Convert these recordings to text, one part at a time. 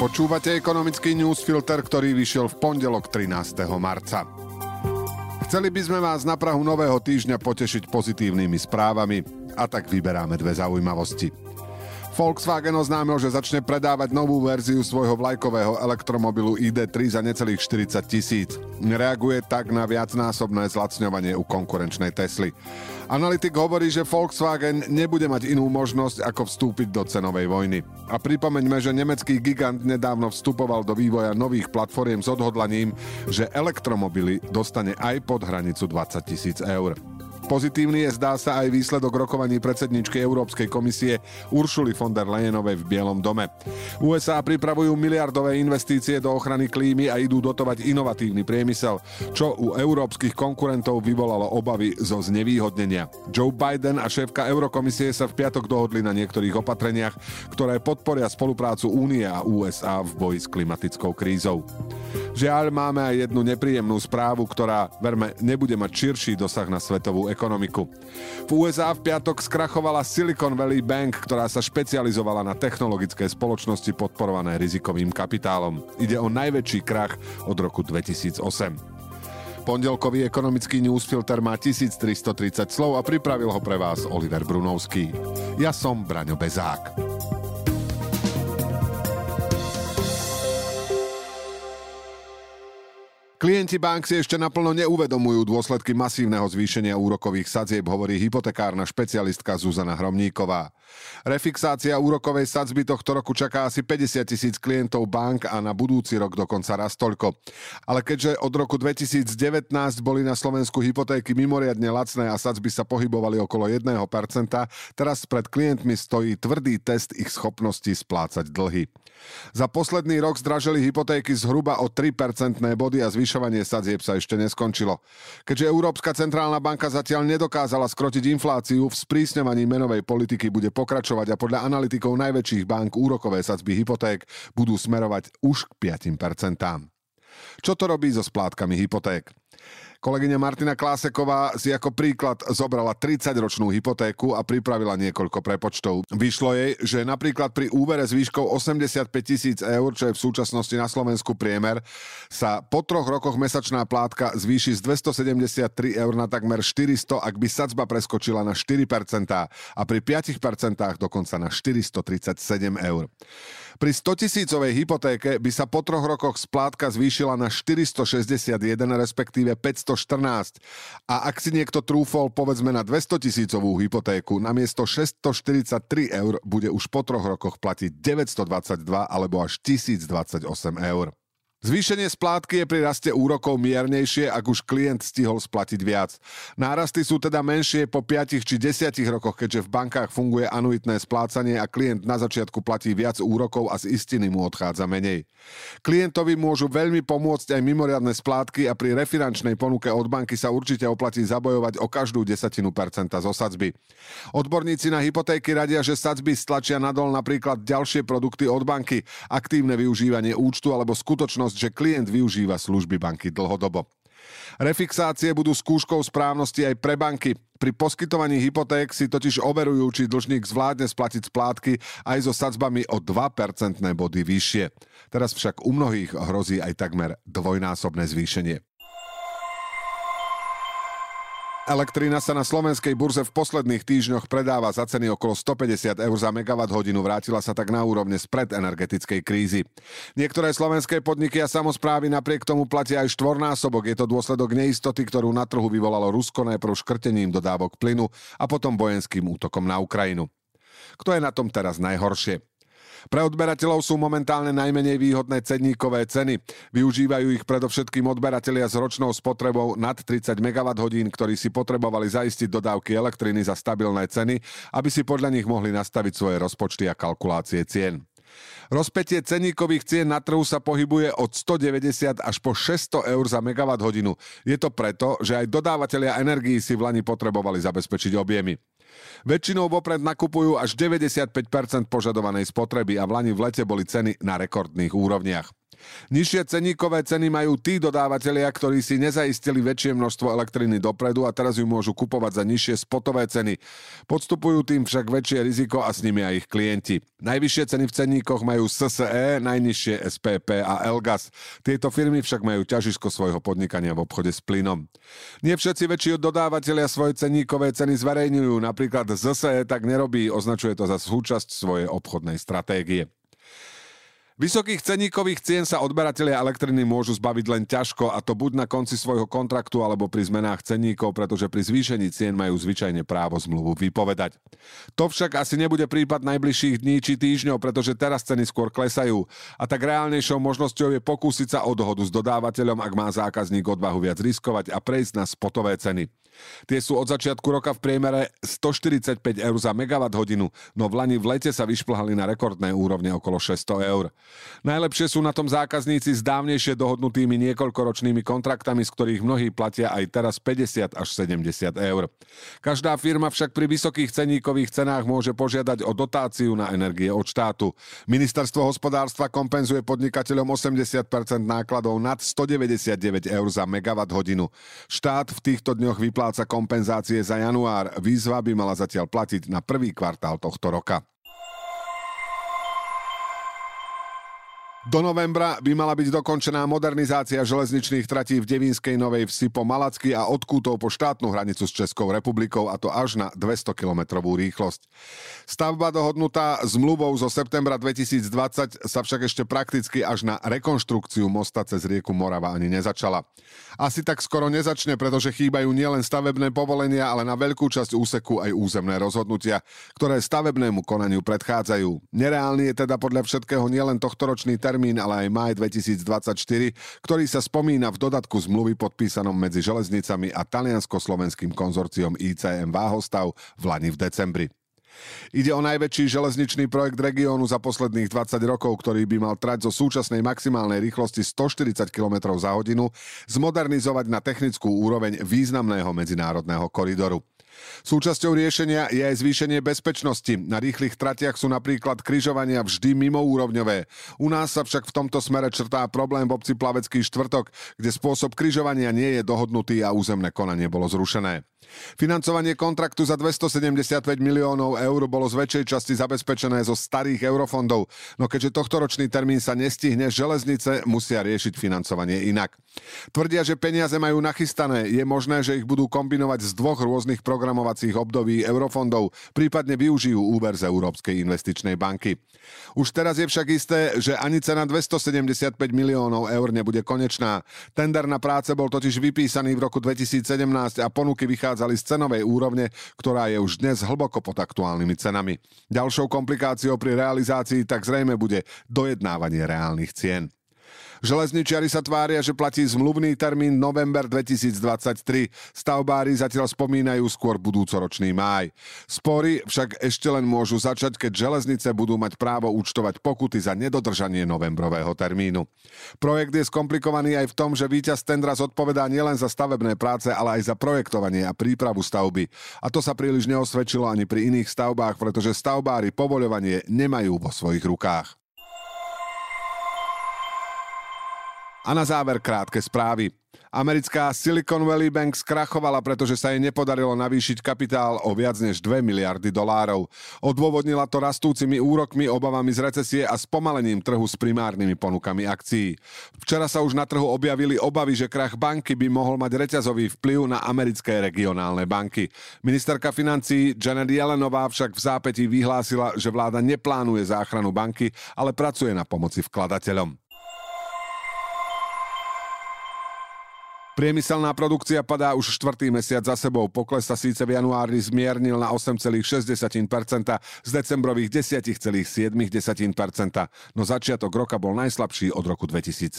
Počúvate ekonomický newsfilter, ktorý vyšiel v pondelok 13. marca. Chceli by sme vás na Prahu nového týždňa potešiť pozitívnymi správami a tak vyberáme dve zaujímavosti. Volkswagen oznámil, že začne predávať novú verziu svojho vlajkového elektromobilu ID3 za necelých 40 tisíc. Reaguje tak na viacnásobné zlacňovanie u konkurenčnej Tesly. Analytik hovorí, že Volkswagen nebude mať inú možnosť, ako vstúpiť do cenovej vojny. A pripomeňme, že nemecký gigant nedávno vstupoval do vývoja nových platformiem s odhodlaním, že elektromobily dostane aj pod hranicu 20 tisíc eur. Pozitívny je zdá sa aj výsledok rokovaní predsedničky Európskej komisie Uršuly von der Leyenovej v Bielom dome. USA pripravujú miliardové investície do ochrany klímy a idú dotovať inovatívny priemysel, čo u európskych konkurentov vyvolalo obavy zo znevýhodnenia. Joe Biden a šéfka Eurokomisie sa v piatok dohodli na niektorých opatreniach, ktoré podporia spoluprácu Únie a USA v boji s klimatickou krízou. Žiaľ, máme aj jednu nepríjemnú správu, ktorá, verme, nebude mať širší dosah na svetovú ekonomiku. V USA v piatok skrachovala Silicon Valley Bank, ktorá sa špecializovala na technologické spoločnosti podporované rizikovým kapitálom. Ide o najväčší krach od roku 2008. Pondelkový ekonomický newsfilter má 1330 slov a pripravil ho pre vás Oliver Brunovský. Ja som Braňo Bezák. Klienti bank si ešte naplno neuvedomujú dôsledky masívneho zvýšenia úrokových sadzieb, hovorí hypotekárna špecialistka Zuzana Hromníková. Refixácia úrokovej sadzby tohto roku čaká asi 50 tisíc klientov bank a na budúci rok dokonca raz toľko. Ale keďže od roku 2019 boli na Slovensku hypotéky mimoriadne lacné a sadzby sa pohybovali okolo 1%, teraz pred klientmi stojí tvrdý test ich schopnosti splácať dlhy. Za posledný rok zdražili hypotéky zhruba o 3% body a zvyšovanie sadzieb sa ešte neskončilo. Keďže Európska centrálna banka zatiaľ nedokázala skrotiť infláciu, v sprísňovaní menovej politiky bude pokračovať a podľa analytikov najväčších bank úrokové sadzby hypoték budú smerovať už k 5%. Čo to robí so splátkami hypoték? Kolegyňa Martina Kláseková si ako príklad zobrala 30-ročnú hypotéku a pripravila niekoľko prepočtov. Vyšlo jej, že napríklad pri úvere s výškou 85 tisíc eur, čo je v súčasnosti na Slovensku priemer, sa po troch rokoch mesačná plátka zvýši z 273 eur na takmer 400, ak by sadzba preskočila na 4% a pri 5% dokonca na 437 eur. Pri 100 tisícovej hypotéke by sa po troch rokoch splátka zvýšila na 461, respektíve 514. A ak si niekto trúfol povedzme na 200 tisícovú hypotéku, namiesto 643 eur bude už po troch rokoch platiť 922 alebo až 1028 eur. Zvýšenie splátky je pri raste úrokov miernejšie, ak už klient stihol splatiť viac. Nárasty sú teda menšie po 5 či 10 rokoch, keďže v bankách funguje anuitné splácanie a klient na začiatku platí viac úrokov a z istiny mu odchádza menej. Klientovi môžu veľmi pomôcť aj mimoriadne splátky a pri refinančnej ponuke od banky sa určite oplatí zabojovať o každú desatinu percenta zo sadzby. Odborníci na hypotéky radia, že sadzby stlačia nadol napríklad ďalšie produkty od banky, aktívne využívanie účtu alebo skutočnosť skutočnosť, že klient využíva služby banky dlhodobo. Refixácie budú skúškou správnosti aj pre banky. Pri poskytovaní hypoték si totiž overujú, či dlžník zvládne splatiť splátky aj so sadzbami o 2% body vyššie. Teraz však u mnohých hrozí aj takmer dvojnásobné zvýšenie. Elektrina sa na slovenskej burze v posledných týždňoch predáva za ceny okolo 150 eur za megawatt hodinu. Vrátila sa tak na úrovne spred energetickej krízy. Niektoré slovenské podniky a samozprávy napriek tomu platia aj štvornásobok. Je to dôsledok neistoty, ktorú na trhu vyvolalo Rusko najprv škrtením dodávok plynu a potom vojenským útokom na Ukrajinu. Kto je na tom teraz najhoršie? Pre odberateľov sú momentálne najmenej výhodné cenníkové ceny. Využívajú ich predovšetkým odberatelia s ročnou spotrebou nad 30 MWh, ktorí si potrebovali zaistiť dodávky elektriny za stabilné ceny, aby si podľa nich mohli nastaviť svoje rozpočty a kalkulácie cien. Rozpetie ceníkových cien na trhu sa pohybuje od 190 až po 600 eur za megawatt hodinu. Je to preto, že aj dodávateľia energií si v Lani potrebovali zabezpečiť objemy. Väčšinou vopred nakupujú až 95% požadovanej spotreby a v Lani v lete boli ceny na rekordných úrovniach. Nižšie ceníkové ceny majú tí dodávateľia, ktorí si nezaistili väčšie množstvo elektriny dopredu a teraz ju môžu kupovať za nižšie spotové ceny. Podstupujú tým však väčšie riziko a s nimi aj ich klienti. Najvyššie ceny v cenníkoch majú SSE, najnižšie SPP a Elgas. Tieto firmy však majú ťažisko svojho podnikania v obchode s plynom. Nie všetci väčší dodávateľia svoje ceníkové ceny zverejňujú, napríklad ZSE tak nerobí, označuje to za súčasť svojej obchodnej stratégie. Vysokých ceníkových cien sa odberatelia elektriny môžu zbaviť len ťažko a to buď na konci svojho kontraktu alebo pri zmenách ceníkov, pretože pri zvýšení cien majú zvyčajne právo zmluvu vypovedať. To však asi nebude prípad najbližších dní či týždňov, pretože teraz ceny skôr klesajú a tak reálnejšou možnosťou je pokúsiť sa o dohodu s dodávateľom, ak má zákazník odvahu viac riskovať a prejsť na spotové ceny. Tie sú od začiatku roka v priemere 145 eur za megawatt hodinu, no v Lani v lete sa vyšplhali na rekordné úrovne okolo 600 eur. Najlepšie sú na tom zákazníci s dávnejšie dohodnutými niekoľkoročnými kontraktami, z ktorých mnohí platia aj teraz 50 až 70 eur. Každá firma však pri vysokých ceníkových cenách môže požiadať o dotáciu na energie od štátu. Ministerstvo hospodárstva kompenzuje podnikateľom 80% nákladov nad 199 eur za megawatt hodinu. Štát v týchto dňoch vypláca vypláca kompenzácie za január. Výzva by mala zatiaľ platiť na prvý kvartál tohto roka. Do novembra by mala byť dokončená modernizácia železničných tratí v Devinskej Novej Vsi po Malacky a od Kútov po štátnu hranicu s Českou republikou a to až na 200 km rýchlosť. Stavba dohodnutá zmluvou zo septembra 2020 sa však ešte prakticky až na rekonštrukciu mosta cez rieku Morava ani nezačala. Asi tak skoro nezačne, pretože chýbajú nielen stavebné povolenia, ale na veľkú časť úseku aj územné rozhodnutia, ktoré stavebnému konaniu predchádzajú. Nereálny je teda podľa všetkého nielen tohtoročný termín, ale aj maj 2024, ktorý sa spomína v dodatku zmluvy podpísanom medzi železnicami a taliansko-slovenským konzorciom ICM Váhostav v Lani v decembri. Ide o najväčší železničný projekt regiónu za posledných 20 rokov, ktorý by mal trať zo súčasnej maximálnej rýchlosti 140 km za hodinu zmodernizovať na technickú úroveň významného medzinárodného koridoru. Súčasťou riešenia je aj zvýšenie bezpečnosti. Na rýchlych tratiach sú napríklad kryžovania vždy mimoúrovňové. U nás sa však v tomto smere črtá problém v obci Plavecký štvrtok, kde spôsob kryžovania nie je dohodnutý a územné konanie bolo zrušené. Financovanie kontraktu za 275 miliónov eur bolo z väčšej časti zabezpečené zo starých eurofondov, no keďže tohtoročný termín sa nestihne, železnice musia riešiť financovanie inak. Tvrdia, že peniaze majú nachystané, je možné, že ich budú kombinovať z dvoch rôznych programovacích období eurofondov, prípadne využijú úver z Európskej investičnej banky. Už teraz je však isté, že ani cena 275 miliónov eur nebude konečná. Tender na práce bol totiž vypísaný v roku 2017 a ponuky vychádzali z cenovej úrovne, ktorá je už dnes hlboko pod aktuálnymi cenami. Ďalšou komplikáciou pri realizácii tak zrejme bude dojednávanie reálnych cien. Železničiari sa tvária, že platí zmluvný termín november 2023. Stavbári zatiaľ spomínajú skôr budúcoročný máj. Spory však ešte len môžu začať, keď železnice budú mať právo účtovať pokuty za nedodržanie novembrového termínu. Projekt je skomplikovaný aj v tom, že víťaz tendra zodpovedá nielen za stavebné práce, ale aj za projektovanie a prípravu stavby. A to sa príliš neosvedčilo ani pri iných stavbách, pretože stavbári povoľovanie nemajú vo svojich rukách. A na záver krátke správy. Americká Silicon Valley Bank skrachovala, pretože sa jej nepodarilo navýšiť kapitál o viac než 2 miliardy dolárov. Odôvodnila to rastúcimi úrokmi, obavami z recesie a spomalením trhu s primárnymi ponukami akcií. Včera sa už na trhu objavili obavy, že krach banky by mohol mať reťazový vplyv na americké regionálne banky. Ministerka financí Janet Yellenová však v zápätí vyhlásila, že vláda neplánuje záchranu banky, ale pracuje na pomoci vkladateľom. Priemyselná produkcia padá už štvrtý mesiac za sebou. Pokles sa síce v januári zmiernil na 8,6%, z decembrových 10,7%, no začiatok roka bol najslabší od roku 2017.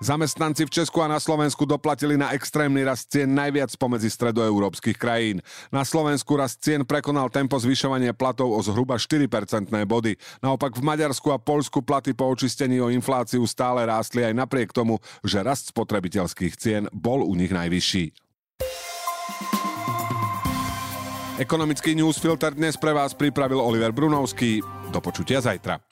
Zamestnanci v Česku a na Slovensku doplatili na extrémny rast cien najviac pomedzi stredoeurópskych krajín. Na Slovensku rast cien prekonal tempo zvyšovania platov o zhruba 4% body. Naopak v Maďarsku a Polsku platy po očistení o infláciu stále rástli aj napriek tomu, že rast spotrebiteľských cien bol u nich najvyšší. Ekonomický newsfilter dnes pre vás pripravil Oliver Brunovský. Do počutia zajtra.